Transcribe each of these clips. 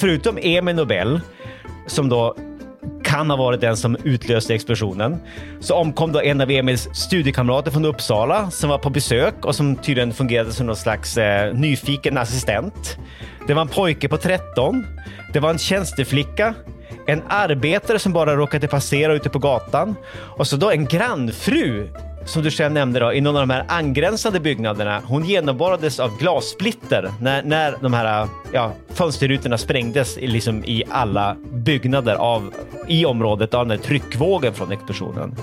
Förutom Emil Nobel, som då kan ha varit den som utlöste explosionen, så omkom då en av Emils studiekamrater från Uppsala som var på besök och som tydligen fungerade som någon slags eh, nyfiken assistent. Det var en pojke på 13. Det var en tjänsteflicka, en arbetare som bara råkade passera ute på gatan och så då en grannfru som du själv nämnde då, i någon av de här angränsande byggnaderna, hon genomborrades av glassplitter när, när de här ja, fönsterrutorna sprängdes i, liksom i alla byggnader av, i området av den här tryckvågen från explosionen.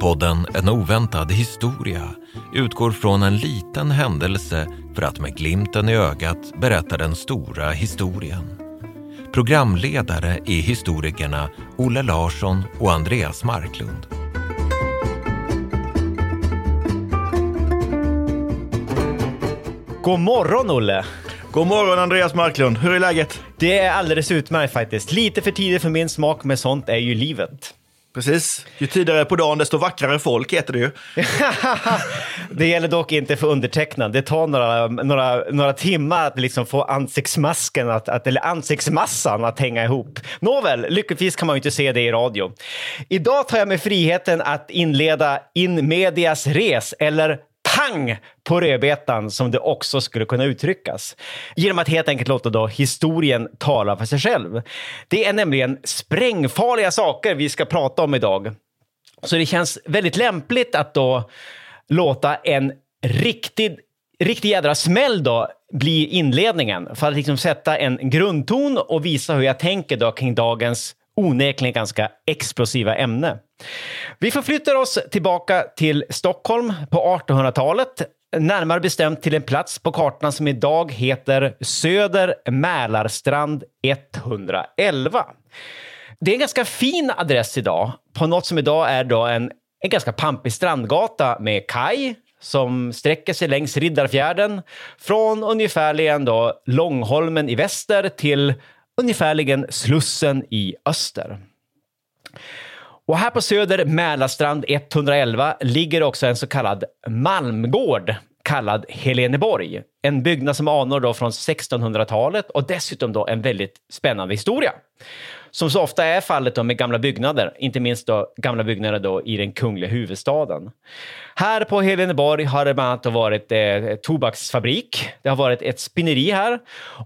Podden En oväntad historia utgår från en liten händelse för att med glimten i ögat berätta den stora historien. Programledare är historikerna Olle Larsson och Andreas Marklund. God morgon Olle! God morgon Andreas Marklund, hur är läget? Det är alldeles utmärkt faktiskt. Lite för tidigt för min smak, men sånt är ju livet. Precis. Ju tidigare på dagen desto vackrare folk heter det ju. det gäller dock inte för undertecknad. Det tar några, några, några timmar att liksom få ansiktsmasken, att, att, eller ansiktsmassan att hänga ihop. Nåväl, lyckligtvis kan man ju inte se det i radio. Idag tar jag mig friheten att inleda in medias res, eller pang på rödbetan som det också skulle kunna uttryckas. Genom att helt enkelt låta då historien tala för sig själv. Det är nämligen sprängfarliga saker vi ska prata om idag. Så det känns väldigt lämpligt att då låta en riktig, riktig jädra smäll då bli inledningen för att liksom sätta en grundton och visa hur jag tänker då kring dagens onekligen ganska explosiva ämne. Vi förflyttar oss tillbaka till Stockholm på 1800-talet, närmare bestämt till en plats på kartan som idag heter Söder Mälarstrand 111. Det är en ganska fin adress idag på något som idag är då en, en ganska pampig strandgata med kaj som sträcker sig längs Riddarfjärden från ungefärligen då Långholmen i väster till ungefärligen Slussen i öster. Och här på Söder, Mälarstrand 111, ligger också en så kallad Malmgård kallad Heleneborg. En byggnad som anor då från 1600-talet och dessutom då en väldigt spännande historia. Som så ofta är fallet då med gamla byggnader, inte minst då gamla byggnader då i den kungliga huvudstaden. Här på Heleneborg har det bland annat varit eh, tobaksfabrik. Det har varit ett spinneri här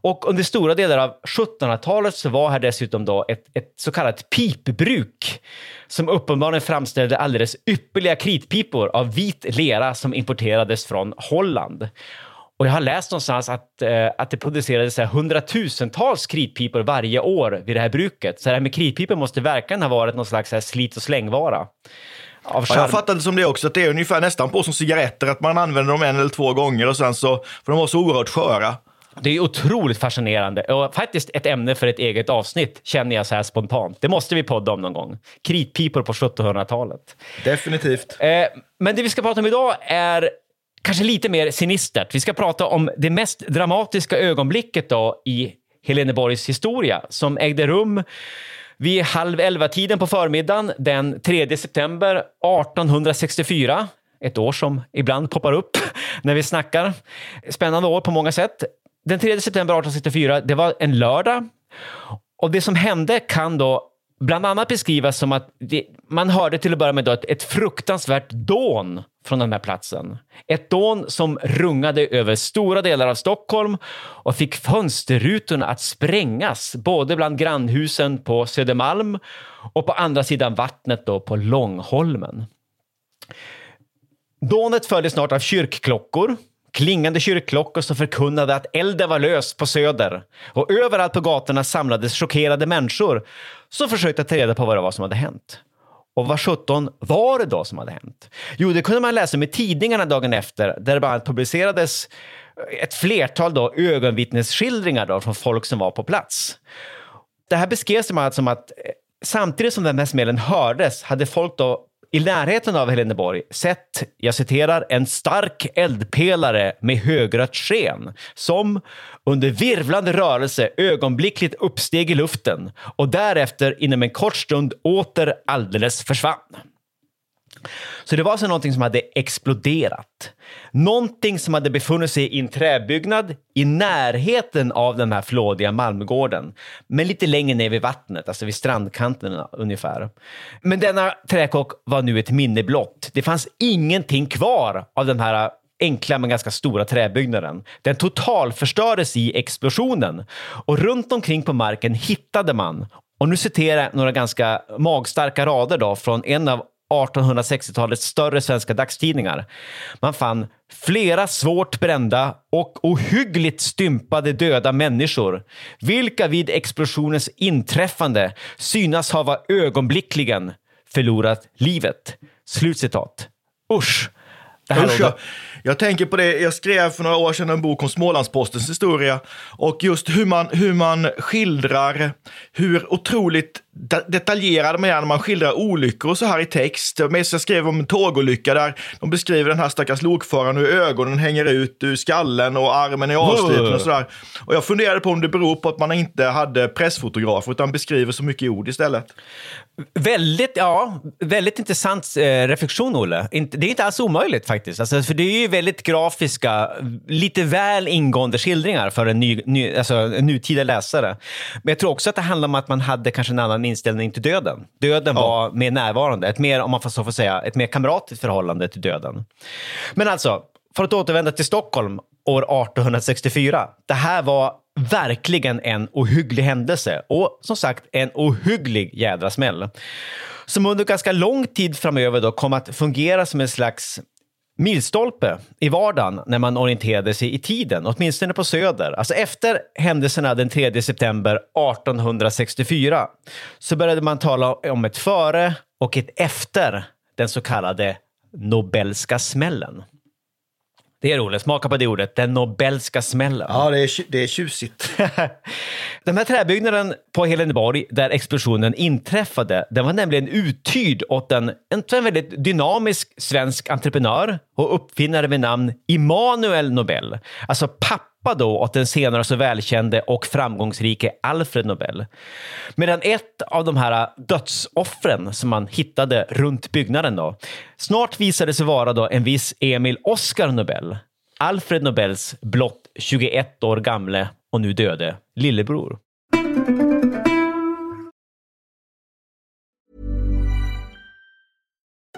och under stora delar av 1700-talet så var här dessutom då ett, ett så kallat pipbruk som uppenbarligen framställde alldeles ypperliga kritpipor av vit lera som importerades från Holland. Och jag har läst någonstans att, eh, att det producerades hundratusentals kritpipor varje år vid det här bruket. Så det här med kritpipor måste verkligen ha varit någon slags här slit och slängvara. Ja, jag fattade som det också, att det är ungefär nästan på som cigaretter, att man använder dem en eller två gånger och sen så, för de var så oerhört sköra. Det är otroligt fascinerande och faktiskt ett ämne för ett eget avsnitt känner jag så här spontant. Det måste vi podda om någon gång. Kritpipor på 1700-talet. Definitivt. Eh, men det vi ska prata om idag är kanske lite mer sinistert. Vi ska prata om det mest dramatiska ögonblicket då i Heleneborgs historia som ägde rum vid halv elva-tiden på förmiddagen den 3 september 1864. Ett år som ibland poppar upp när vi snackar. Spännande år på många sätt. Den 3 september 1864, det var en lördag. Och det som hände kan då bland annat beskrivas som att det, man hörde till att börja med ett, ett fruktansvärt dån från den här platsen. Ett dån som rungade över stora delar av Stockholm och fick fönsterrutorna att sprängas, både bland grannhusen på Södermalm och på andra sidan vattnet då på Långholmen. Dånet följdes snart av kyrkklockor klingande kyrkklockor som förkunnade att elden var lös på Söder. Och överallt på gatorna samlades chockerade människor som försökte ta reda på vad det var som hade hänt. Och vad sjutton var det då som hade hänt? Jo, det kunde man läsa om i tidningarna dagen efter, där det bland annat publicerades ett flertal då ögonvittnesskildringar då från folk som var på plats. Det här beskrevs bland annat alltså som att eh, samtidigt som den här smällen hördes hade folk då i närheten av Heleneborg sett, jag citerar, en stark eldpelare med högrött sken som under virvlande rörelse ögonblickligt uppsteg i luften och därefter inom en kort stund åter alldeles försvann. Så det var alltså någonting som hade exploderat. Någonting som hade befunnit sig i en träbyggnad i närheten av den här flådiga Malmgården, men lite längre ner vid vattnet, alltså vid strandkanten ungefär. Men denna träkock var nu ett minne blott. Det fanns ingenting kvar av den här enkla men ganska stora träbyggnaden. Den totalförstördes i explosionen och runt omkring på marken hittade man, och nu citerar jag några ganska magstarka rader då från en av 1860-talets större svenska dagstidningar. Man fann flera svårt brända och ohyggligt stympade döda människor, vilka vid explosionens inträffande synas hava ögonblickligen förlorat livet. Slutcitat. Usch! Det här Usch, jag tänker på det, jag skrev för några år sedan en bok om Smålandspostens historia och just hur man, hur man skildrar hur otroligt detaljerad man är när man skildrar olyckor och så här i text. Jag skrev om en tågolycka där de beskriver den här stackars lokföraren hur ögonen hänger ut ur skallen och armen är avsliten och sådär. Och jag funderade på om det beror på att man inte hade pressfotografer utan beskriver så mycket i ord istället. Väldigt, ja, väldigt intressant eh, reflektion, Olle. Det är inte alls omöjligt faktiskt. Alltså, för det är ju väldigt grafiska, lite väl ingående skildringar för en, ny, ny, alltså, en nutida läsare. Men jag tror också att det handlar om att man hade kanske en annan inställning till döden. Döden ja. var mer närvarande, ett mer, om man får så får säga, ett mer kamratligt förhållande till döden. Men alltså, för att återvända till Stockholm år 1864. Det här var verkligen en ohygglig händelse och som sagt en ohygglig jädra smäll. Som under ganska lång tid framöver då kom att fungera som en slags milstolpe i vardagen när man orienterade sig i tiden, åtminstone på Söder. Alltså efter händelserna den 3 september 1864 så började man tala om ett före och ett efter den så kallade Nobelska smällen. Det är roligt. Smaka på det ordet. Den Nobelska smällen. Ja, det är, det är tjusigt. den här träbyggnaden på Heleneborg där explosionen inträffade, den var nämligen uthyrd åt en, en väldigt dynamisk svensk entreprenör och uppfinnare med namn Immanuel Nobel. Alltså pappa pappa då åt den senare så välkände och framgångsrike Alfred Nobel. Medan ett av de här dödsoffren som man hittade runt byggnaden då, snart visade sig vara då en viss Emil Oscar Nobel. Alfred Nobels blott 21 år gamle och nu döde lillebror.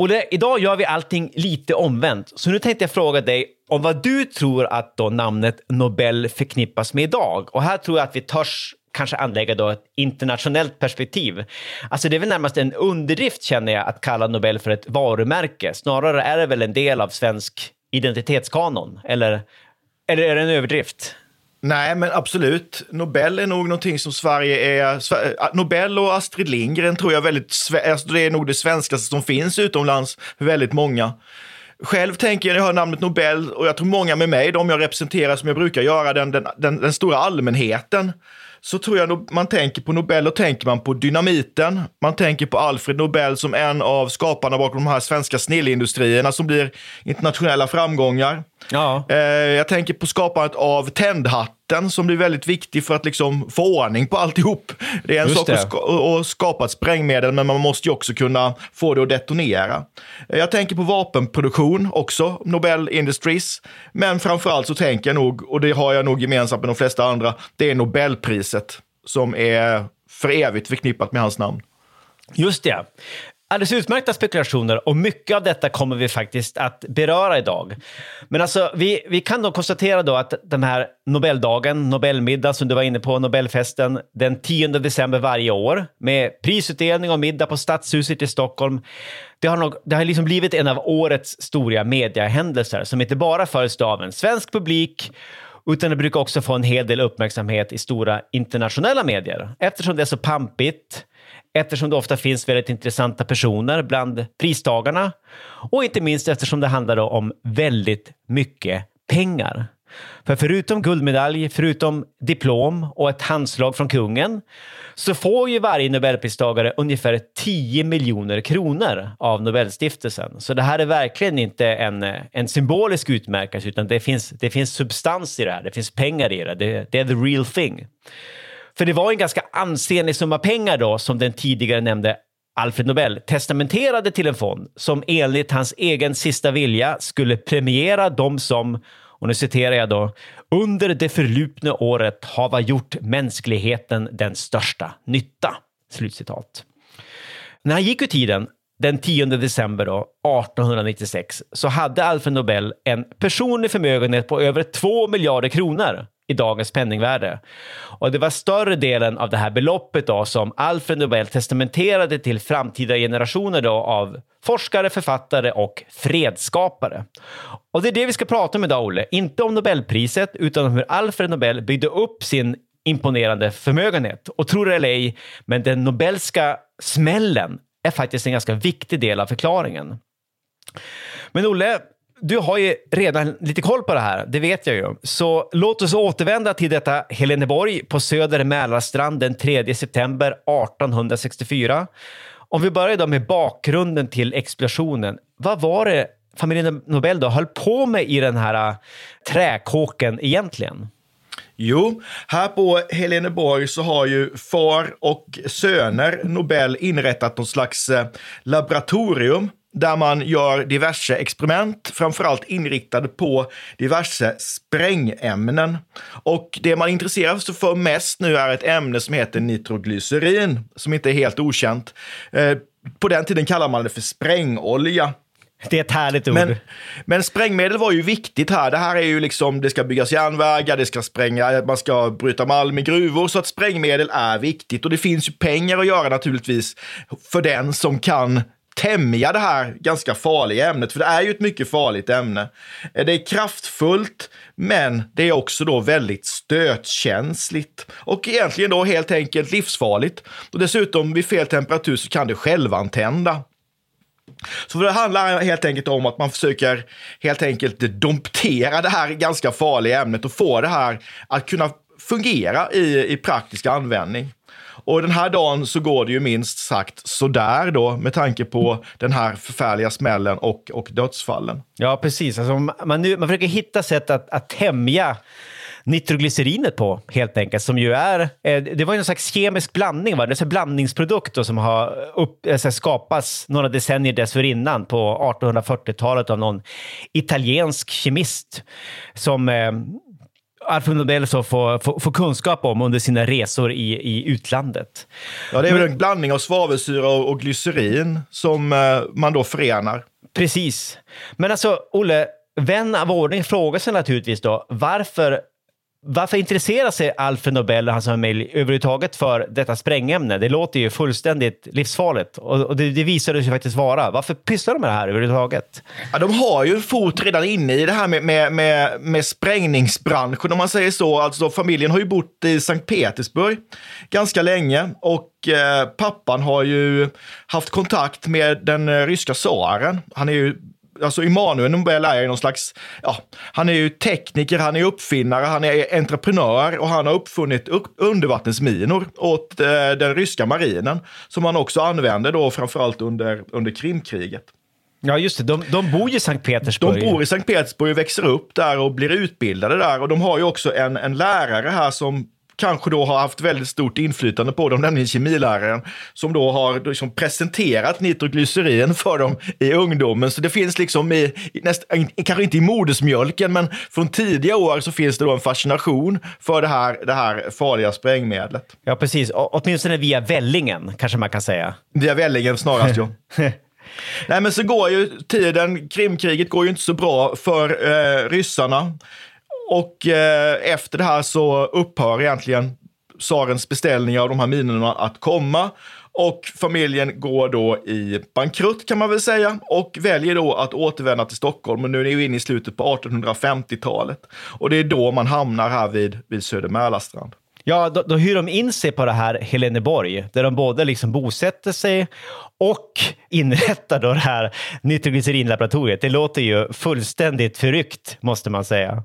Och det, idag gör vi allting lite omvänt. Så nu tänkte jag fråga dig om vad du tror att då namnet Nobel förknippas med idag. Och här tror jag att vi törs kanske anlägga då ett internationellt perspektiv. Alltså det är väl närmast en underdrift känner jag att kalla Nobel för ett varumärke. Snarare är det väl en del av svensk identitetskanon, eller, eller är det en överdrift? Nej, men absolut. Nobel är nog någonting som Sverige är... Eh, Nobel och Astrid Lindgren tror jag väldigt... Alltså det är nog det svenskaste som finns utomlands för väldigt många. Själv tänker jag när jag hör namnet Nobel, och jag tror många med mig, de jag representerar som jag brukar göra, den, den, den, den stora allmänheten, så tror jag man tänker på Nobel och tänker man på dynamiten. Man tänker på Alfred Nobel som en av skaparna bakom de här svenska snillindustrierna som blir internationella framgångar. Ja. Eh, jag tänker på skapandet av tändhatten som blir väldigt viktig för att liksom få ordning på alltihop. Det är en Just sak att, ska, att skapa ett sprängmedel, men man måste ju också kunna få det att detonera. Eh, jag tänker på vapenproduktion också, Nobel Industries. Men framförallt så tänker jag nog, och det har jag nog gemensamt med de flesta andra, det är Nobelpriset som är för evigt förknippat med hans namn. Just det. Alldeles utmärkta spekulationer och mycket av detta kommer vi faktiskt att beröra idag. Men alltså, vi, vi kan då konstatera då att den här Nobeldagen, Nobelmiddag som du var inne på, Nobelfesten, den 10 december varje år med prisutdelning och middag på Stadshuset i Stockholm. Det har, nog, det har liksom blivit en av årets stora mediehändelser som inte bara följs av en svensk publik utan det brukar också få en hel del uppmärksamhet i stora internationella medier eftersom det är så pampigt, eftersom det ofta finns väldigt intressanta personer bland pristagarna och inte minst eftersom det handlar om väldigt mycket pengar. För förutom guldmedalj, förutom diplom och ett handslag från kungen så får ju varje Nobelpristagare ungefär 10 miljoner kronor av Nobelstiftelsen. Så det här är verkligen inte en, en symbolisk utmärkelse utan det finns, det finns substans i det här, det finns pengar i det, det, det är the real thing. För det var en ganska ansenlig summa pengar då som den tidigare nämnde Alfred Nobel testamenterade till en fond som enligt hans egen sista vilja skulle premiera de som, och nu citerar jag då, under det förlupna året hava gjort mänskligheten den största nytta. Slutcitat. När han gick ur tiden den 10 december då, 1896 så hade Alfred Nobel en personlig förmögenhet på över 2 miljarder kronor i dagens penningvärde. Och det var större delen av det här beloppet då som Alfred Nobel testamenterade till framtida generationer då av forskare, författare och fredsskapare. Och det är det vi ska prata om idag, Olle. Inte om Nobelpriset, utan om hur Alfred Nobel byggde upp sin imponerande förmögenhet. Och tror det eller ej, men den Nobelska smällen är faktiskt en ganska viktig del av förklaringen. Men Olle, du har ju redan lite koll på det här, det vet jag ju. Så låt oss återvända till detta Heleneborg på söder Mälarstrand den 3 september 1864. Om vi börjar då med bakgrunden till explosionen. Vad var det familjen Nobel då höll på med i den här äh, träkåken egentligen? Jo, här på Heleneborg så har ju far och söner Nobel inrättat någon slags äh, laboratorium där man gör diverse experiment, framförallt inriktade på diverse sprängämnen. Och det man intresserar sig för mest nu är ett ämne som heter nitroglycerin, som inte är helt okänt. Eh, på den tiden kallade man det för sprängolja. Det är ett härligt ord. Men, men sprängmedel var ju viktigt här. Det här är ju liksom, det ska byggas järnvägar, det ska spränga, man ska bryta malm i gruvor, så att sprängmedel är viktigt. Och det finns ju pengar att göra naturligtvis för den som kan tämja det här ganska farliga ämnet, för det är ju ett mycket farligt ämne. Eh, det är kraftfullt, men det är också då väldigt stötkänsligt och egentligen då helt enkelt livsfarligt. Och dessutom vid fel temperatur så kan det självantända. Så det handlar helt enkelt om att man försöker helt enkelt domptera det här ganska farliga ämnet och få det här att kunna fungera i, i praktisk användning. Och den här dagen så går det ju minst sagt sådär då med tanke på den här förfärliga smällen och, och dödsfallen. Ja, precis. Alltså, man, nu, man försöker hitta sätt att, att tämja nitroglycerinet på, helt enkelt, som ju är... Eh, det var ju någon slags kemisk blandning, va? det är en blandningsprodukt då, som har upp, alltså, skapats några decennier dessförinnan på 1840-talet av någon italiensk kemist som eh, Alfred Nobel så får, får, får, kunskap om under sina resor i, i utlandet. Ja, det är väl en blandning av svavelsyra och, och glycerin som eh, man då förenar. Precis. Men alltså, Olle, vän av ordning frågar sig naturligtvis då varför varför intresserar sig Alfred Nobel och hans familj överhuvudtaget för detta sprängämne? Det låter ju fullständigt livsfarligt och, det, det visar det sig faktiskt vara. Varför pysslar de med det här överhuvudtaget? Ja, de har ju en fot redan inne i det här med, med, med, med sprängningsbranschen om man säger så. Alltså, familjen har ju bott i Sankt Petersburg ganska länge och eh, pappan har ju haft kontakt med den eh, ryska tsaren. Han är ju alltså Emanuel Nobel är ju någon slags, ja, han är ju tekniker, han är uppfinnare, han är entreprenör och han har uppfunnit undervattensminor åt eh, den ryska marinen som han också använde då framförallt under, under Krimkriget. Ja, just det. De, de bor ju i Sankt Petersburg. De bor i Sankt Petersburg och växer upp där och blir utbildade där. Och de har ju också en, en lärare här som kanske då har haft väldigt stort inflytande på dem, nämligen kemiläraren, som då har liksom presenterat nitroglycerin för dem i ungdomen. Så det finns liksom i, näst, kanske inte i modersmjölken, men från tidiga år så finns det då en fascination för det här, det här farliga sprängmedlet. Ja, precis. Å åtminstone via vällingen, kanske man kan säga. Via vällingen snarast, ja. Nej, men så går ju tiden, Krimkriget går ju inte så bra för eh, ryssarna. Och eh, efter det här så upphör egentligen tsarens beställningar av de här minorna att komma. Och familjen går då i bankrutt kan man väl säga och väljer då att återvända till Stockholm. Och nu är vi inne i slutet på 1850-talet. Och det är då man hamnar här vid, vid Söder Mälarstrand. Ja, då, då hyr de in sig på det här Heleneborg, där de både liksom bosätter sig och inrättar då det här nitroglycerinlaboratoriet. Det låter ju fullständigt förryckt, måste man säga.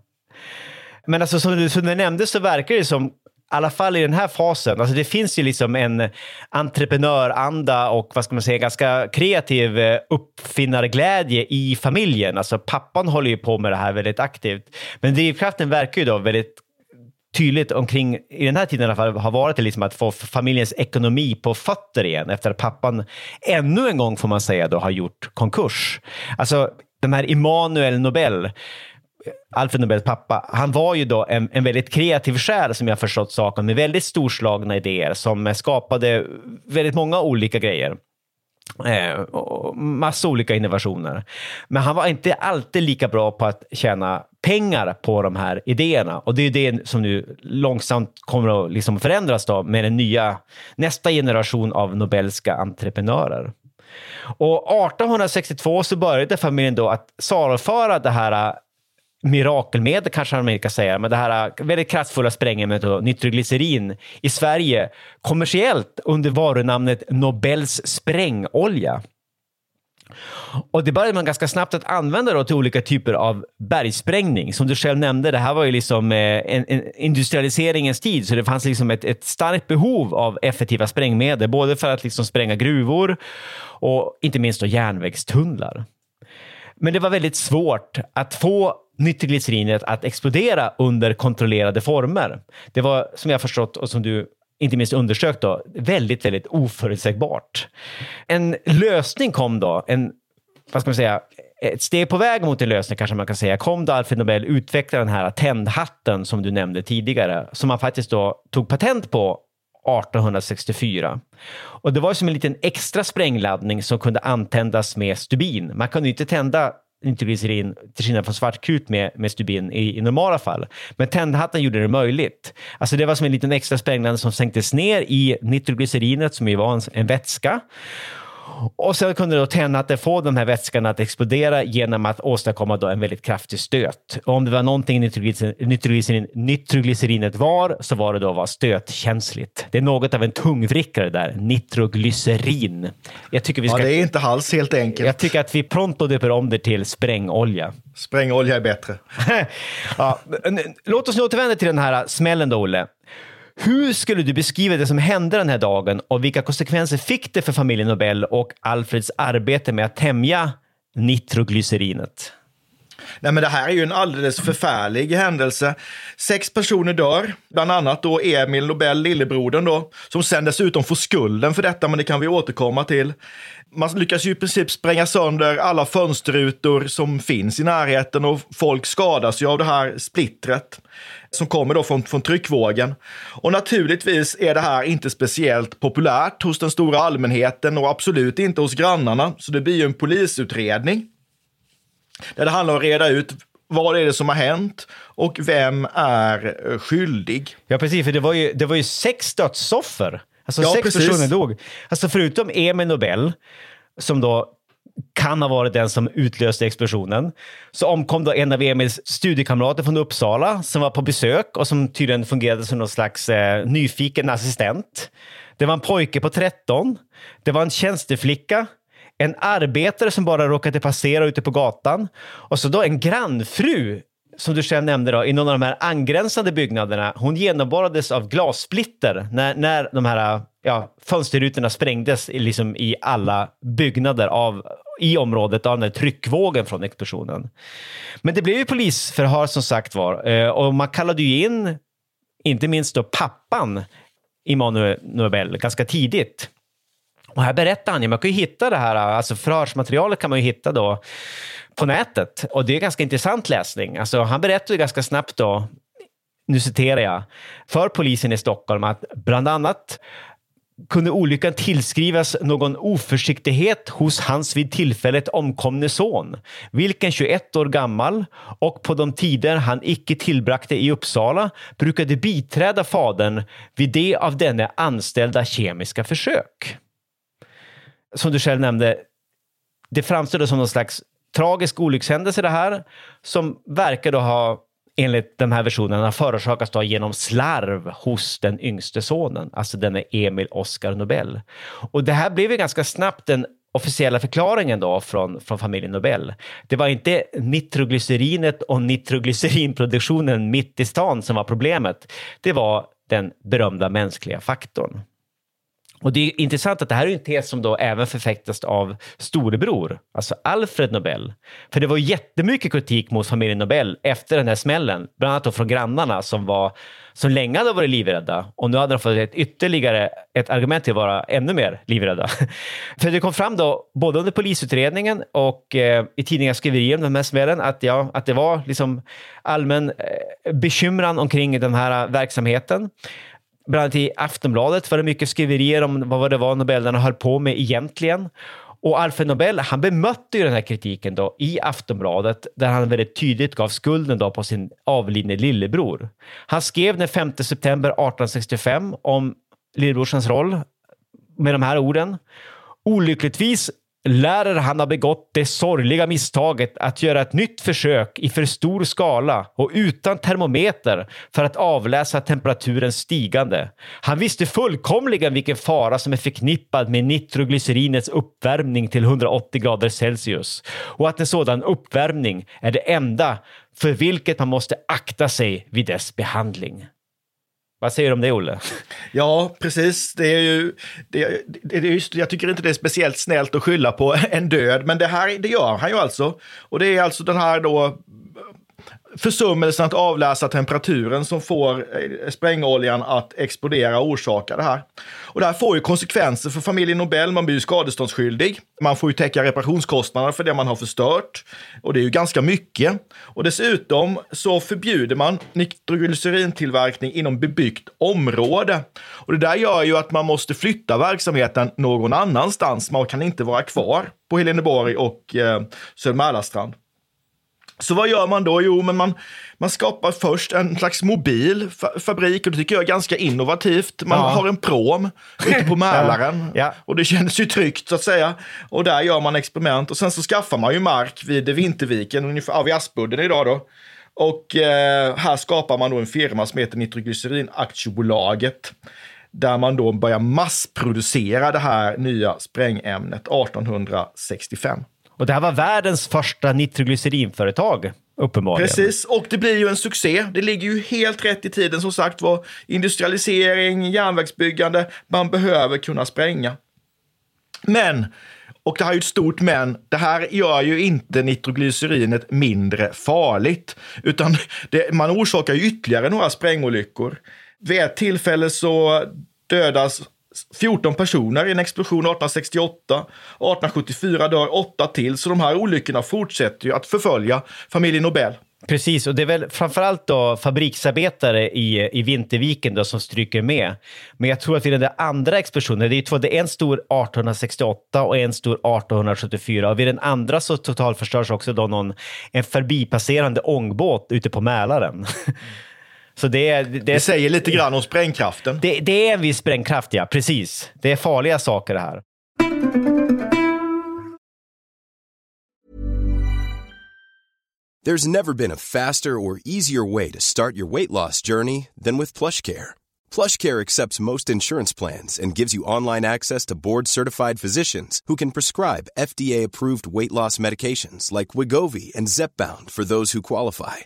Men alltså, som, du, som du nämnde så verkar det som, i alla fall i den här fasen, alltså det finns ju liksom en entreprenöranda och vad ska man säga, ganska kreativ eh, uppfinnarglädje i familjen. Alltså pappan håller ju på med det här väldigt aktivt. Men drivkraften verkar ju då väldigt tydligt omkring, i den här tiden i alla fall, har varit liksom att få familjens ekonomi på fötter igen efter att pappan ännu en gång, får man säga, då, har gjort konkurs. Alltså, den här Immanuel Nobel, Alfred Nobels pappa, han var ju då en, en väldigt kreativ själ som jag förstått saken med väldigt storslagna idéer som skapade väldigt många olika grejer. Eh, och massa olika innovationer. Men han var inte alltid lika bra på att tjäna pengar på de här idéerna. Och det är det som nu långsamt kommer att liksom förändras då med den nya, nästa generation av Nobelska entreprenörer. Och 1862 så började familjen då att saluföra det här mirakelmedel kanske man kan säga, men det här äh, väldigt kraftfulla sprängämnet nitroglycerin i Sverige kommersiellt under varunamnet Nobels sprängolja. Och det började man ganska snabbt att använda då till olika typer av bergsprängning. Som du själv nämnde, det här var ju liksom äh, en, en industrialiseringens tid, så det fanns liksom ett, ett, starkt behov av effektiva sprängmedel, både för att liksom spränga gruvor och inte minst då järnvägstunnlar. Men det var väldigt svårt att få nitroglycerinet att explodera under kontrollerade former. Det var, som jag förstått och som du inte minst undersökt, då, väldigt, väldigt oförutsägbart. En lösning kom då, en, vad ska man säga, ett steg på väg mot en lösning kanske man kan säga, kom då Alfred Nobel utveckla den här tändhatten som du nämnde tidigare, som man faktiskt då tog patent på 1864. Och det var som en liten extra sprängladdning som kunde antändas med stubin. Man kunde inte tända nitroglycerin till skillnad från svartkrut med, med stubin i, i normala fall. Men tändhatten gjorde det möjligt. Alltså det var som en liten extra sprängladdning som sänktes ner i nitroglycerinet som ju var en, en vätska. Och sen kunde då tändhatten få de här vätskorna att explodera genom att åstadkomma då en väldigt kraftig stöt. Och om det var någonting nitroglycerin, nitroglycerinet var, så var det då var stötkänsligt. Det är något av en tungvrickare där, nitroglycerin. Jag tycker vi ska, ja, det är inte alls helt enkelt. Jag tycker att vi pronto döper om det till sprängolja. Sprängolja är bättre. ja, låt oss nu återvända till den här smällen då, Olle. Hur skulle du beskriva det som hände den här dagen och vilka konsekvenser fick det för familjen Nobel och Alfreds arbete med att tämja nitroglycerinet? Nej, men det här är ju en alldeles förfärlig händelse. Sex personer dör, bland annat då Emil Nobel, lillebrodern då, som sen dessutom får skulden för detta, men det kan vi återkomma till. Man lyckas ju i princip spränga sönder alla fönsterrutor som finns i närheten och folk skadas ju av det här splittret som kommer då från, från tryckvågen. Och naturligtvis är det här inte speciellt populärt hos den stora allmänheten och absolut inte hos grannarna, så det blir ju en polisutredning. Där det handlar om att reda ut vad är det som har hänt och vem är eh, skyldig? Ja, precis, för det var ju, det var ju sex dödsoffer. Alltså Ja, sex precis. personer dog. Alltså förutom Emil Nobel, som då kan ha varit den som utlöste explosionen, så omkom då en av Emils studiekamrater från Uppsala som var på besök och som tydligen fungerade som någon slags eh, nyfiken assistent. Det var en pojke på 13. Det var en tjänsteflicka. En arbetare som bara råkade passera ute på gatan. Och så då en grannfru som du själv nämnde, då, i någon av de här angränsande byggnaderna, hon genomborrades av glassplitter när, när de här ja, fönsterrutorna sprängdes i, liksom, i alla byggnader av, i området av den här tryckvågen från explosionen. Men det blev ju polisförhör som sagt var eh, och man kallade ju in, inte minst då pappan Immanuel Nobel, ganska tidigt. Och här berättar han man kan ju hitta det här, alltså förhörsmaterialet kan man ju hitta då på nätet. Och det är ganska intressant läsning. Alltså, han berättar ju ganska snabbt då, nu citerar jag, för polisen i Stockholm att bland annat kunde olyckan tillskrivas någon oförsiktighet hos hans vid tillfället omkomne son, vilken 21 år gammal och på de tider han icke tillbragte i Uppsala brukade biträda fadern vid det av denne anställda kemiska försök. Som du själv nämnde, det framstår som någon slags tragisk olyckshändelse det här, som verkar då ha enligt den här versionen förorsakats då genom slarv hos den yngste sonen, alltså denne Emil Oscar Nobel. Och det här blev ju ganska snabbt den officiella förklaringen då från, från familjen Nobel. Det var inte nitroglycerinet och nitroglycerinproduktionen mitt i stan som var problemet. Det var den berömda mänskliga faktorn. Och det är intressant att det här är en tes som då även förfäktas av storebror, alltså Alfred Nobel. För det var jättemycket kritik mot familjen Nobel efter den här smällen, bland annat då från grannarna som, var, som länge hade varit livrädda. Och nu hade de fått ett ytterligare ett argument till att vara ännu mer livrädda. För det kom fram då, både under polisutredningen och eh, i tidningens skriverier om den här smällen, att, ja, att det var liksom allmän eh, bekymran omkring den här verksamheten. Bland annat i Aftonbladet var det mycket skriverier om vad det var Nobeldarna höll på med egentligen. Och Alfred Nobel, han bemötte ju den här kritiken då i Aftonbladet där han väldigt tydligt gav skulden då på sin avlidne lillebror. Han skrev den 5 september 1865 om lillebrorsans roll med de här orden. Olyckligtvis lär han ha begått det sorgliga misstaget att göra ett nytt försök i för stor skala och utan termometer för att avläsa temperaturens stigande. Han visste fullkomligen vilken fara som är förknippad med nitroglycerinets uppvärmning till 180 grader Celsius och att en sådan uppvärmning är det enda för vilket man måste akta sig vid dess behandling. Vad säger du om det, Olle? Ja, precis. Det är ju, det, det, det är just, jag tycker inte det är speciellt snällt att skylla på en död, men det här det gör han ju alltså. Och det är alltså den här då försummelsen att avläsa temperaturen som får eh, sprängoljan att explodera och orsaka det här. Och det här får ju konsekvenser för familjen Nobel. Man blir ju skadeståndsskyldig. Man får ju täcka reparationskostnader för det man har förstört. Och det är ju ganska mycket. Och dessutom så förbjuder man nitroglycerintillverkning inom bebyggt område. Och det där gör ju att man måste flytta verksamheten någon annanstans. Man kan inte vara kvar på Heleneborg och eh, Södermälarstrand. Så vad gör man då? Jo, men man, man skapar först en slags mobil fa fabrik och det tycker jag är ganska innovativt. Man Ja. har en prom ute på Mälaren Ja. och det känns ju tryggt så att säga. Och där gör man experiment och sen så skaffar man ju mark vid Vinterviken, ungefär ja, vid Aspudden idag då. Och eh, här skapar man då en firma som heter Nitroglycerin Aktiebolaget. Där man då börjar massproducera det här nya sprängämnet 1865. Och det här var världens första nitroglycerinföretag, uppenbarligen. Precis, och det blir ju en succé. Det ligger ju helt rätt i tiden som sagt var. Industrialisering, järnvägsbyggande, man behöver kunna spränga. Men, och det här är ju ett stort men, det här gör ju inte nitroglycerinet mindre farligt, utan det, man orsakar ju ytterligare några sprängolyckor. Vid ett tillfälle så dödas 14 personer i en explosion 1868. 1874 dör åtta till, så de här olyckorna fortsätter ju att förfölja familjen Nobel. Precis, och det är väl framförallt då fabriksarbetare i, i Vinterviken då som stryker med. Men jag tror att vid den där andra explosionen, det är, två, det är en stor 1868 och en stor 1874. Och vid den andra så totalförstörs också då någon, en förbipasserande ångbåt ute på Mälaren. Så det, är, det, Det säger lite grann om sprängkraften. det, det är en viss sprängkraft, ja. Precis. Det är farliga saker det här. There's never been a faster or easier way to start your weight loss journey than with PlushCare. PlushCare accepts most insurance plans and gives you online access to board-certified physicians who can prescribe FDA-approved weight loss medications like Wigovi and Zepbound for those who qualify.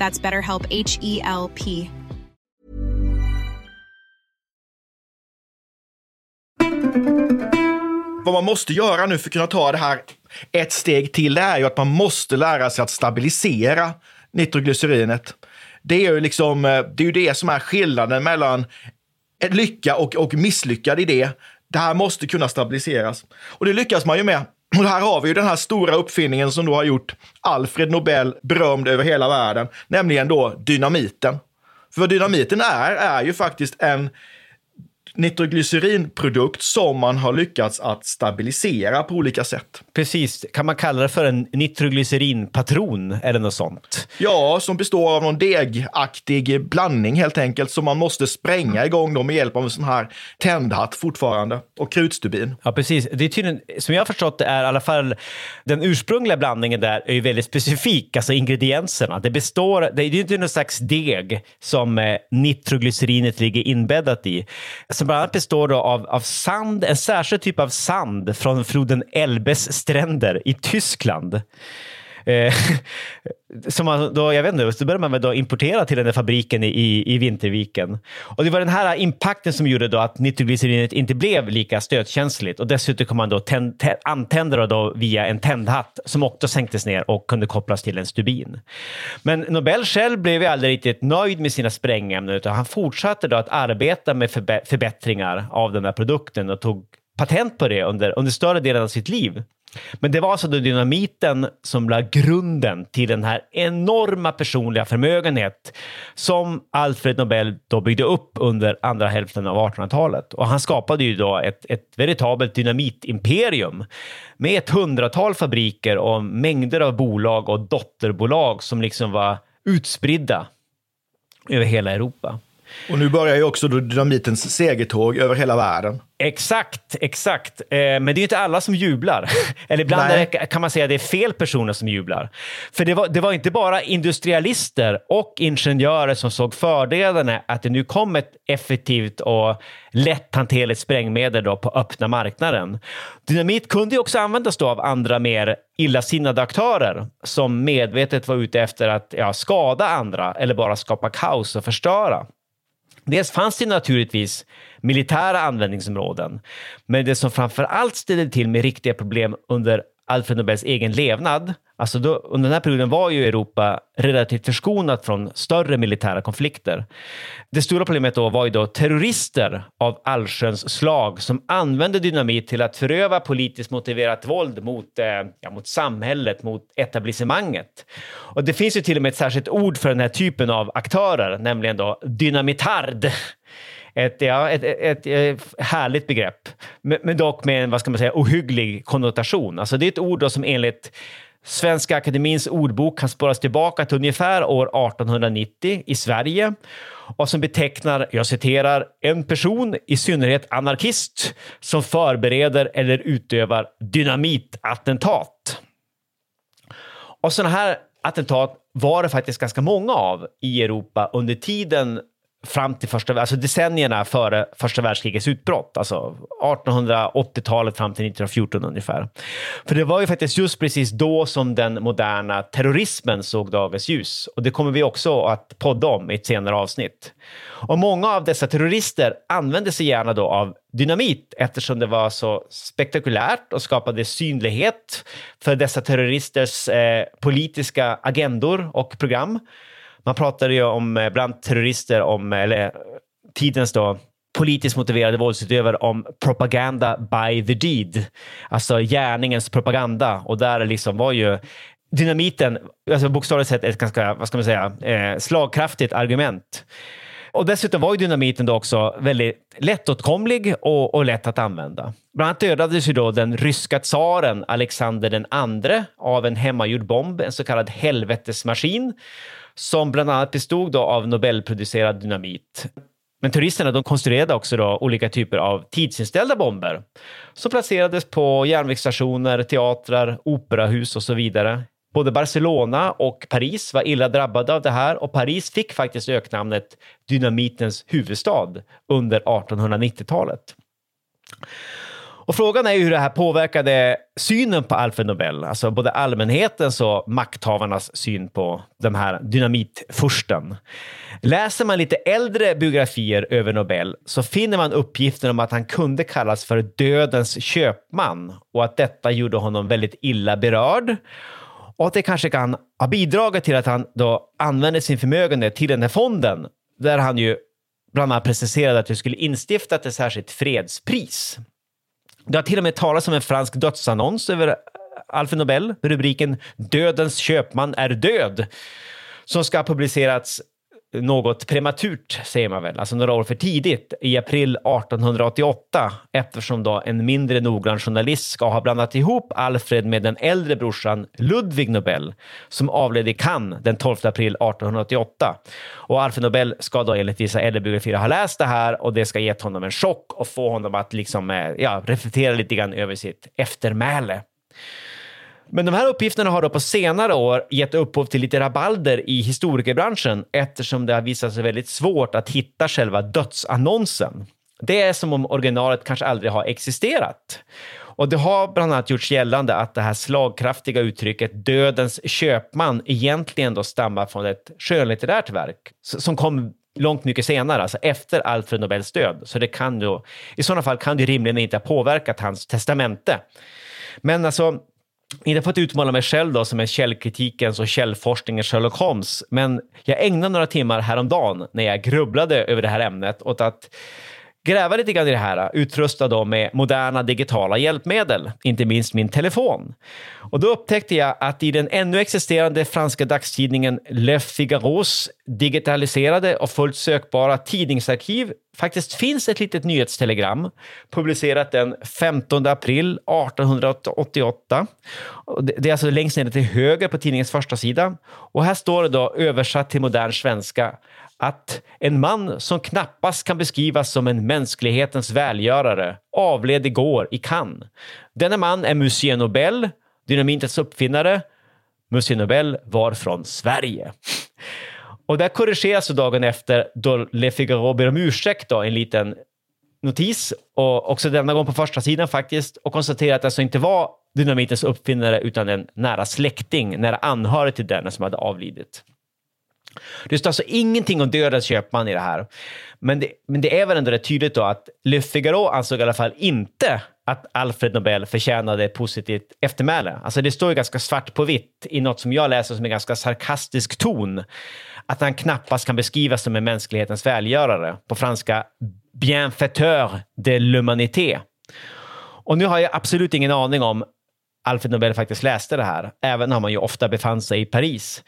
That's BetterHelp H E L P. Vad man måste göra nu för att kunna ta det här ett steg till, det är ju att man måste lära sig att stabilisera nitroglycerinet. Det är ju liksom, eh, det är ju det som är skillnaden mellan lycka och, och misslyckad idé. Det här måste kunna stabiliseras. Och det lyckas man ju med. Och här har vi ju den här stora uppfinningen som då har gjort Alfred Nobel berömd över hela världen, nämligen då dynamiten. För vad dynamiten är, är ju faktiskt en nitroglycerinprodukt som man har lyckats att stabilisera på olika sätt. Precis, kan man kalla det för en nitroglycerinpatron eller något sånt? Ja, som består av någon degaktig blandning helt enkelt som man måste spränga igång då med hjälp av en sån här tändhatt fortfarande och krutstubin. Ja, precis. Det är tydligen, som jag har förstått det är i alla fall den ursprungliga blandningen där är ju väldigt specifik, alltså ingredienserna. Det består, det är ju inte någon slags deg som eh, nitroglycerinet ligger inbäddat i. Som bland annat består då av, av sand, en särskild typ av sand från floden Elbes stränder i Tyskland. Eh, som man då, jag vet inte, så började man väl då importera till den där fabriken i, i Vinterviken. Och det var den här impacten som gjorde då att nitroglycerinet inte blev lika stötkänsligt och dessutom kom man då tänd, antända det då via en tändhatt som också sänktes ner och kunde kopplas till en stubin. Men Nobel själv blev ju aldrig riktigt nöjd med sina sprängämnen utan han fortsatte då att arbeta med förbe- förbättringar av den här produkten och tog patent på det under, under större delen av sitt liv. Men det var alltså då dynamiten som la grunden till den här enorma personliga förmögenhet som Alfred Nobel då byggde upp under andra hälften av 1800-talet. Och han skapade ju då ett, ett veritabelt dynamitimperium med ett hundratal fabriker och mängder av bolag och dotterbolag som liksom var utspridda över hela Europa. Och nu börjar ju också dynamitens segertåg över hela världen. Exakt, exakt. Eh, men det är ju inte alla som jublar. Eller ibland Nej. kan man säga att det är fel personer som jublar. För det var, det var inte bara industrialister och ingenjörer som såg fördelarna att det nu kom ett effektivt och lätthanterligt sprängmedel då på öppna marknaden. Dynamit kunde ju också användas då av andra mer illasinnade aktörer som medvetet var ute efter att ja, skada andra eller bara skapa kaos och förstöra. Dels fanns det naturligtvis militära användningsområden, men det som framför allt ställde till med riktiga problem under Alfred Nobels egen levnad, alltså då, under den här perioden var ju Europa relativt förskonat från större militära konflikter. Det stora problemet då var ju då terrorister av allsköns slag som använde dynamit till att föröva politiskt motiverat våld mot, eh, ja, mot samhället, mot etablissemanget. Och det finns ju till och med ett särskilt ord för den här typen av aktörer, nämligen då dynamitard ett, ja, ett, ett, ett eh, härligt begrepp, men dock med en vad ska man säga, ohygglig konnotation. Alltså det är ett ord som enligt Svenska Akademins ordbok kan spåras tillbaka till ungefär år 1890 i Sverige och som betecknar, jag citerar, en person, i synnerhet anarkist, som förbereder eller utövar dynamitattentat. Och sådana här attentat var det faktiskt ganska många av i Europa under tiden fram till första, alltså decennierna före första världskrigets utbrott, alltså 1880-talet fram till 1914 ungefär. För det var ju faktiskt just precis då som den moderna terrorismen såg dagens ljus och det kommer vi också att podda om i ett senare avsnitt. Och många av dessa terrorister använde sig gärna då av dynamit eftersom det var så spektakulärt och skapade synlighet för dessa terroristers eh, politiska agendor och program. Man pratade ju om, eh, bland terrorister, om, eh, eller eh, tidens då, politiskt motiverade våldsutövare om propaganda by the deed, alltså gärningens propaganda. Och där liksom var ju dynamiten, alltså bokstavligt sett ett ganska, vad ska man säga, eh, slagkraftigt argument. Och dessutom var ju dynamiten då också väldigt lättåtkomlig och, och lätt att använda. Bland annat dödades ju då den ryska tsaren Alexander den andre av en hemmagjord bomb, en så kallad helvetesmaskin som bland annat bestod då av Nobelproducerad dynamit. Men turisterna de konstruerade också då olika typer av tidsinställda bomber som placerades på järnvägsstationer, teatrar, operahus och så vidare. Både Barcelona och Paris var illa drabbade av det här och Paris fick faktiskt öknamnet dynamitens huvudstad under 1890-talet. Och frågan är ju hur det här påverkade synen på Alfred Nobel, alltså både allmänhetens och makthavarnas syn på den här dynamitfursten. Läser man lite äldre biografier över Nobel så finner man uppgifter om att han kunde kallas för dödens köpman och att detta gjorde honom väldigt illa berörd och att det kanske kan ha bidragit till att han då använde sin förmögenhet till den här fonden där han ju bland annat preciserade att det skulle instiftat ett särskilt fredspris. Det har till och med talats om en fransk dödsannons över eh, Alfred Nobel. Med rubriken “Dödens köpman är död” som ska ha publicerats något prematurt, säger man väl, alltså några år för tidigt, i april 1888, eftersom då en mindre noggrann journalist ska ha blandat ihop Alfred med den äldre brorsan Ludvig Nobel, som avled i Cannes den 12 april 1888. Och Alfred Nobel ska då enligt vissa äldre biografier ha läst det här och det ska gett honom en chock och få honom att liksom, eh, ja, reflektera lite grann över sitt eftermäle. Men de här uppgifterna har då på senare år gett upphov till lite rabalder i historikerbranschen eftersom det har visat sig väldigt svårt att hitta själva dödsannonsen. Det är som om originalet kanske aldrig har existerat. Och det har bland annat gjorts gällande att det här slagkraftiga uttrycket dödens köpman egentligen då stammar från ett skönlitterärt verk som kom långt mycket senare, alltså efter Alfred Nobels död. Så det kan ju, i sådana fall kan det rimligen inte ha påverkat hans testamente. Men alltså, inte för att utmana mig själv då som är källkritikens och källforskningens Sherlock Holmes, men jag ägnade några timmar häromdagen när jag grubblade över det här ämnet åt att gräva lite grann i det här, utrustad dem med moderna digitala hjälpmedel, inte minst min telefon. Och då upptäckte jag att i den ännu existerande franska dagstidningen Le Figaros digitaliserade och fullt sökbara tidningsarkiv faktiskt finns ett litet nyhetstelegram publicerat den 15 april 1888. Det är alltså längst ner till höger på tidningens första sida. Och här står det då översatt till modern svenska att en man som knappast kan beskrivas som en mänsklighetens välgörare avled igår i Cannes. Denna man är Musée Nobel, dynamitets uppfinnare. Musée Nobel var från Sverige. Och där korrigeras dagen efter då Le Figaro ber om ursäkt, då, en liten notis, och också denna gång på första sidan faktiskt, och konstaterar att det alltså inte var dynamitens uppfinnare utan en nära släkting, nära anhörig till denna som hade avlidit. Det står alltså ingenting om dödens köpman i det här. Men det, men det är väl ändå rätt tydligt då att Le Figaro ansåg i alla fall inte att Alfred Nobel förtjänade ett positivt eftermäle. Alltså det står ju ganska svart på vitt i något som jag läser som en ganska sarkastisk ton. Att han knappast kan beskrivas som en mänsklighetens välgörare. På franska bienfaiteur de l'humanité. Och nu har jag absolut ingen aning om Alfred Nobel faktiskt läste det här, även om han ju ofta befann sig i Paris.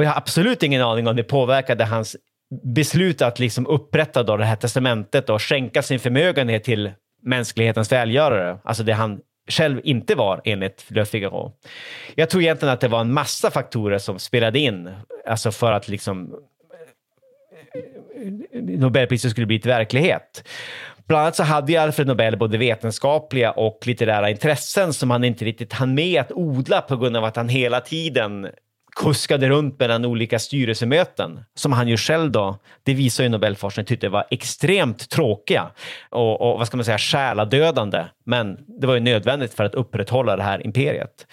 Och jag har absolut ingen aning om det påverkade hans beslut att liksom upprätta då det här testamentet och skänka sin förmögenhet till mänsklighetens välgörare, alltså det han själv inte var enligt Le Figaro. Jag tror egentligen att det var en massa faktorer som spelade in, alltså för att liksom eh, Nobelpriset skulle bli ett verklighet. Bland annat så hade ju Alfred Nobel både vetenskapliga och litterära intressen som han inte riktigt hann med att odla på grund av att han hela tiden kuskade runt mellan olika styrelsemöten som han ju själv då, det visar ju Nobelforskningen, tyckte var extremt tråkiga och, och vad ska man säga, själadödande. Men det var ju nödvändigt för att upprätthålla det här imperiet.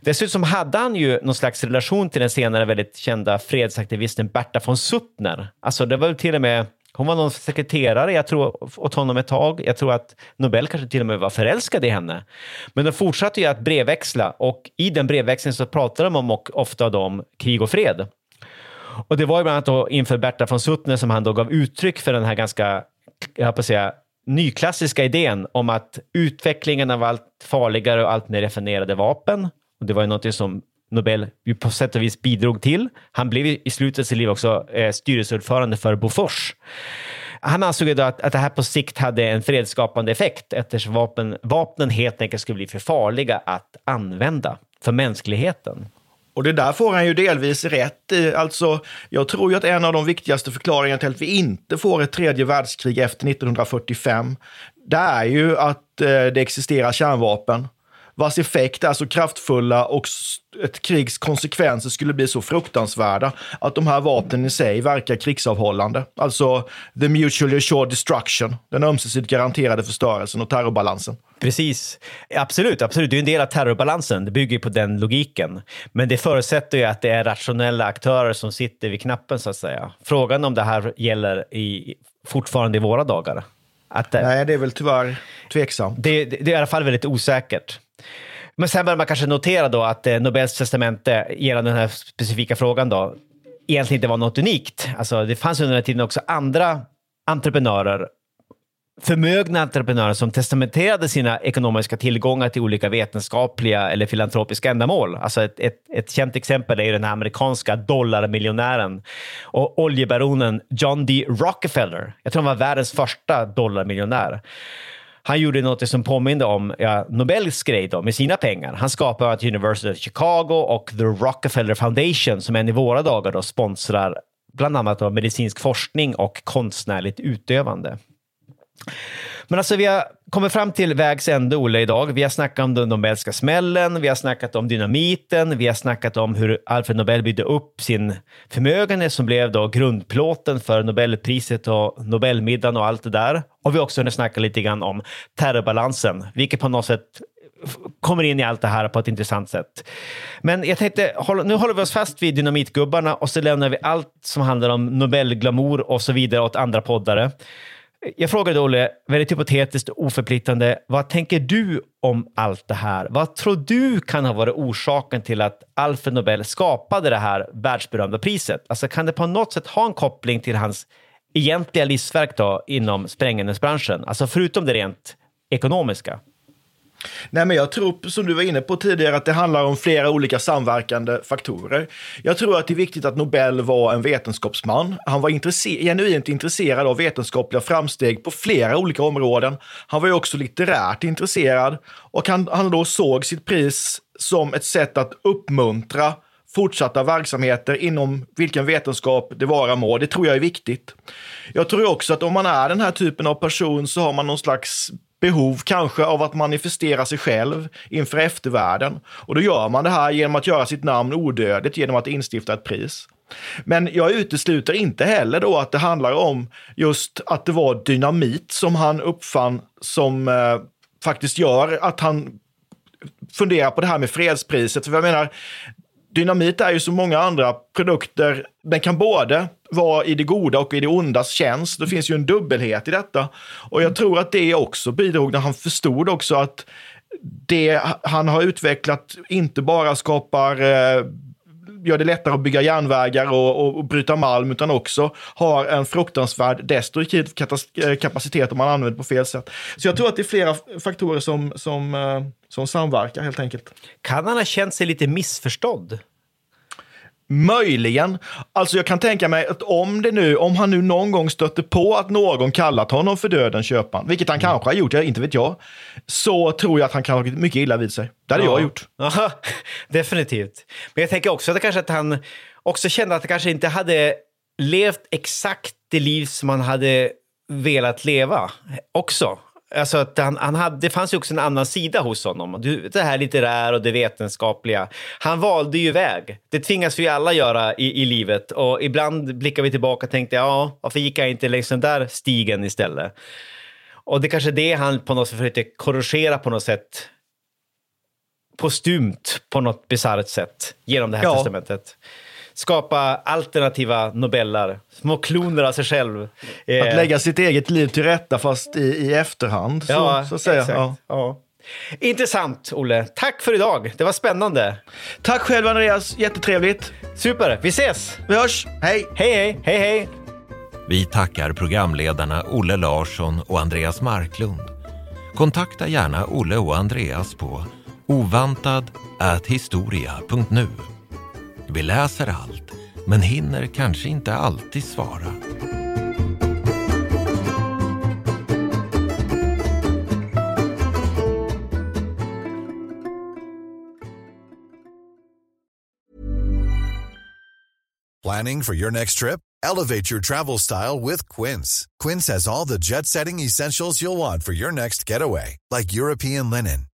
Dessutom hade han ju någon slags relation till den senare väldigt kända fredsaktivisten Berta von Suttner. Alltså det var väl till och med hon var någon sekreterare jag tror, åt honom ett tag. Jag tror att Nobel kanske till och med var förälskad i henne. Men de fortsatte ju att brevväxla och i den brevväxlingen så pratade de om, ofta om krig och fred. Och det var ju bland annat då inför Berta von Suttner som han då gav uttryck för den här ganska, jag på att säga, nyklassiska idén om att utvecklingen av allt farligare och allt mer raffinerade vapen, och det var ju någonting som Nobel på sätt och vis bidrog till. Han blev i slutet av sitt liv också eh, styrelseordförande för Bofors. Han ansåg att, att det här på sikt hade en fredsskapande effekt eftersom vapen, vapnen helt enkelt skulle bli för farliga att använda för mänskligheten. Och det där får han ju delvis rätt i. Alltså, jag tror ju att en av de viktigaste förklaringarna till att vi inte får ett tredje världskrig efter 1945, det är ju att eh, det existerar kärnvapen vars effekt är så kraftfulla och ett krigs konsekvenser skulle bli så fruktansvärda att de här vapnen i sig verkar krigsavhållande. Alltså the mutually assured destruction, den ömsesidigt garanterade förstörelsen och terrorbalansen. Precis. Absolut, absolut. Det är en del av terrorbalansen. Det bygger på den logiken. Men det förutsätter ju att det är rationella aktörer som sitter vid knappen, så att säga. Frågan om det här gäller i, fortfarande i våra dagar. Att, Nej, det är väl tyvärr tveksamt. Det, det, det, är i alla fall väldigt osäkert. Men sen bör man kanske notera då att eh, Nobels testamente gällande den här specifika frågan då egentligen inte var något unikt. Alltså, det fanns under den här tiden också andra entreprenörer förmögna entreprenörer som testamenterade sina ekonomiska tillgångar till olika vetenskapliga eller filantropiska ändamål. Alltså ett, ett, ett känt exempel är den amerikanska dollarmiljonären och oljebaronen John D. Rockefeller. Jag tror han var världens första dollarmiljonär. Han gjorde något som påminde om ja, Nobels grej då, med sina pengar. Han skapade University of Chicago och The Rockefeller Foundation som än i våra dagar då sponsrar bland annat då medicinsk forskning och konstnärligt utövande. Men alltså vi har kommit fram till vägs ände, Olle, idag. Vi har snackat om den Nobelska smällen, vi har snackat om dynamiten, vi har snackat om hur Alfred Nobel byggde upp sin förmögenhet som blev då grundplåten för Nobelpriset och Nobelmiddagen och allt det där. Och vi har också hunnit snacka lite grann om terrorbalansen, vilket på något sätt kommer in i allt det här på ett intressant sätt. Men jag tänkte, nu håller vi oss fast vid dynamitgubbarna och så lämnar vi allt som handlar om Nobelglamour och så vidare åt andra poddare. Jag frågade Olle, väldigt hypotetiskt och oförpliktande, vad tänker du om allt det här? Vad tror du kan ha varit orsaken till att Alfred Nobel skapade det här världsberömda priset? Alltså kan det på något sätt ha en koppling till hans egentliga livsverk då inom sprängämnesbranschen? Alltså förutom det rent ekonomiska? Nej, men jag tror, som du var inne på tidigare, att det handlar om flera olika samverkande faktorer. Jag tror att det är viktigt att Nobel var en vetenskapsman. Han var intresse genuint intresserad av vetenskapliga framsteg på flera olika områden. Han var ju också litterärt intresserad och han, han då såg sitt pris som ett sätt att uppmuntra fortsatta verksamheter inom vilken vetenskap det vara må. Det tror jag är viktigt. Jag tror också att om man är den här typen av person så har man någon slags behov kanske av att manifestera sig själv inför eftervärlden. Och då gör man det här genom att göra sitt namn odödligt genom att instifta ett pris. Men jag utesluter inte heller då att det handlar om just att det var dynamit som han uppfann som eh, faktiskt gör att han funderar på det här med fredspriset. För jag menar, dynamit är ju som många andra produkter. Den kan både vara i det goda och i det ondas tjänst. Det finns ju en dubbelhet i detta. Och jag tror att det också bidrog när han förstod också att det han har utvecklat inte bara skapar eh, gör det lättare att bygga järnvägar och, och, och bryta malm, utan också har en fruktansvärd destruktiv eh, kapacitet om man använder på fel sätt. Så jag tror att det är flera faktorer som, som, eh, som samverkar helt enkelt. Kan han ha känt sig lite missförstådd? Möjligen. Alltså jag kan tänka mig att om, det nu, om han nu någon gång stötte på att någon kallat honom för döden köparen, vilket han mm. kanske har gjort, jag, inte vet jag, så tror jag att han kan ha mycket illa vid sig. Det hade ja. jag gjort. Aha, definitivt. Men jag tänker också att, kanske att han också kände att han kanske inte hade levt exakt det liv som han hade velat leva också. Alltså att han, han hade, det fanns ju också en annan sida hos honom. Det här litterära och det vetenskapliga. Han valde ju väg. Det tvingas vi alla göra i, i livet. Och ibland blickar vi tillbaka och tänkte, ja, varför gick jag inte längs den där stigen istället? Och det är kanske det han på något sätt försökte korrigera på något sätt. Postumt på något bisarrt sätt genom det här ja. testamentet skapa alternativa nobeller, små kloner av sig själv. Att eh, lägga sitt eget liv till rätta fast i, i efterhand, så, ja, så säga. Ja. ja. Intressant, Olle. Tack för idag. Det var spännande. Tack själv, Andreas. Jättetrevligt. Super. Vi ses. Vi hörs. Hej. Hej, hej. Hej, hej. Vi tackar programledarna Olle Larsson och Andreas Marklund. Kontakta gärna Olle och Andreas på ovantad.historia.nu. Vi läser allt, men hinner kanske inte alltid svara. Planning for your next trip? Elevate your travel style with Quince. Quince has all the jet setting essentials you'll want for your next getaway, like European linen,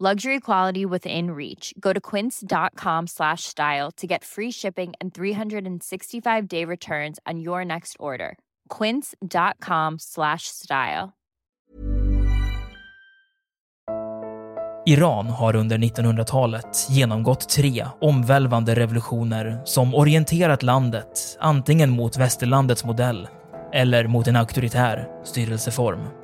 Luxury quality within reach. Go to quince.com slash style to get free shipping and 365 day returns on your next order. quince.com slash style. Iran har under 1900-talet genomgått tre omvälvande revolutioner som orienterat landet antingen mot västerlandets modell eller mot en auktoritär styrelseform.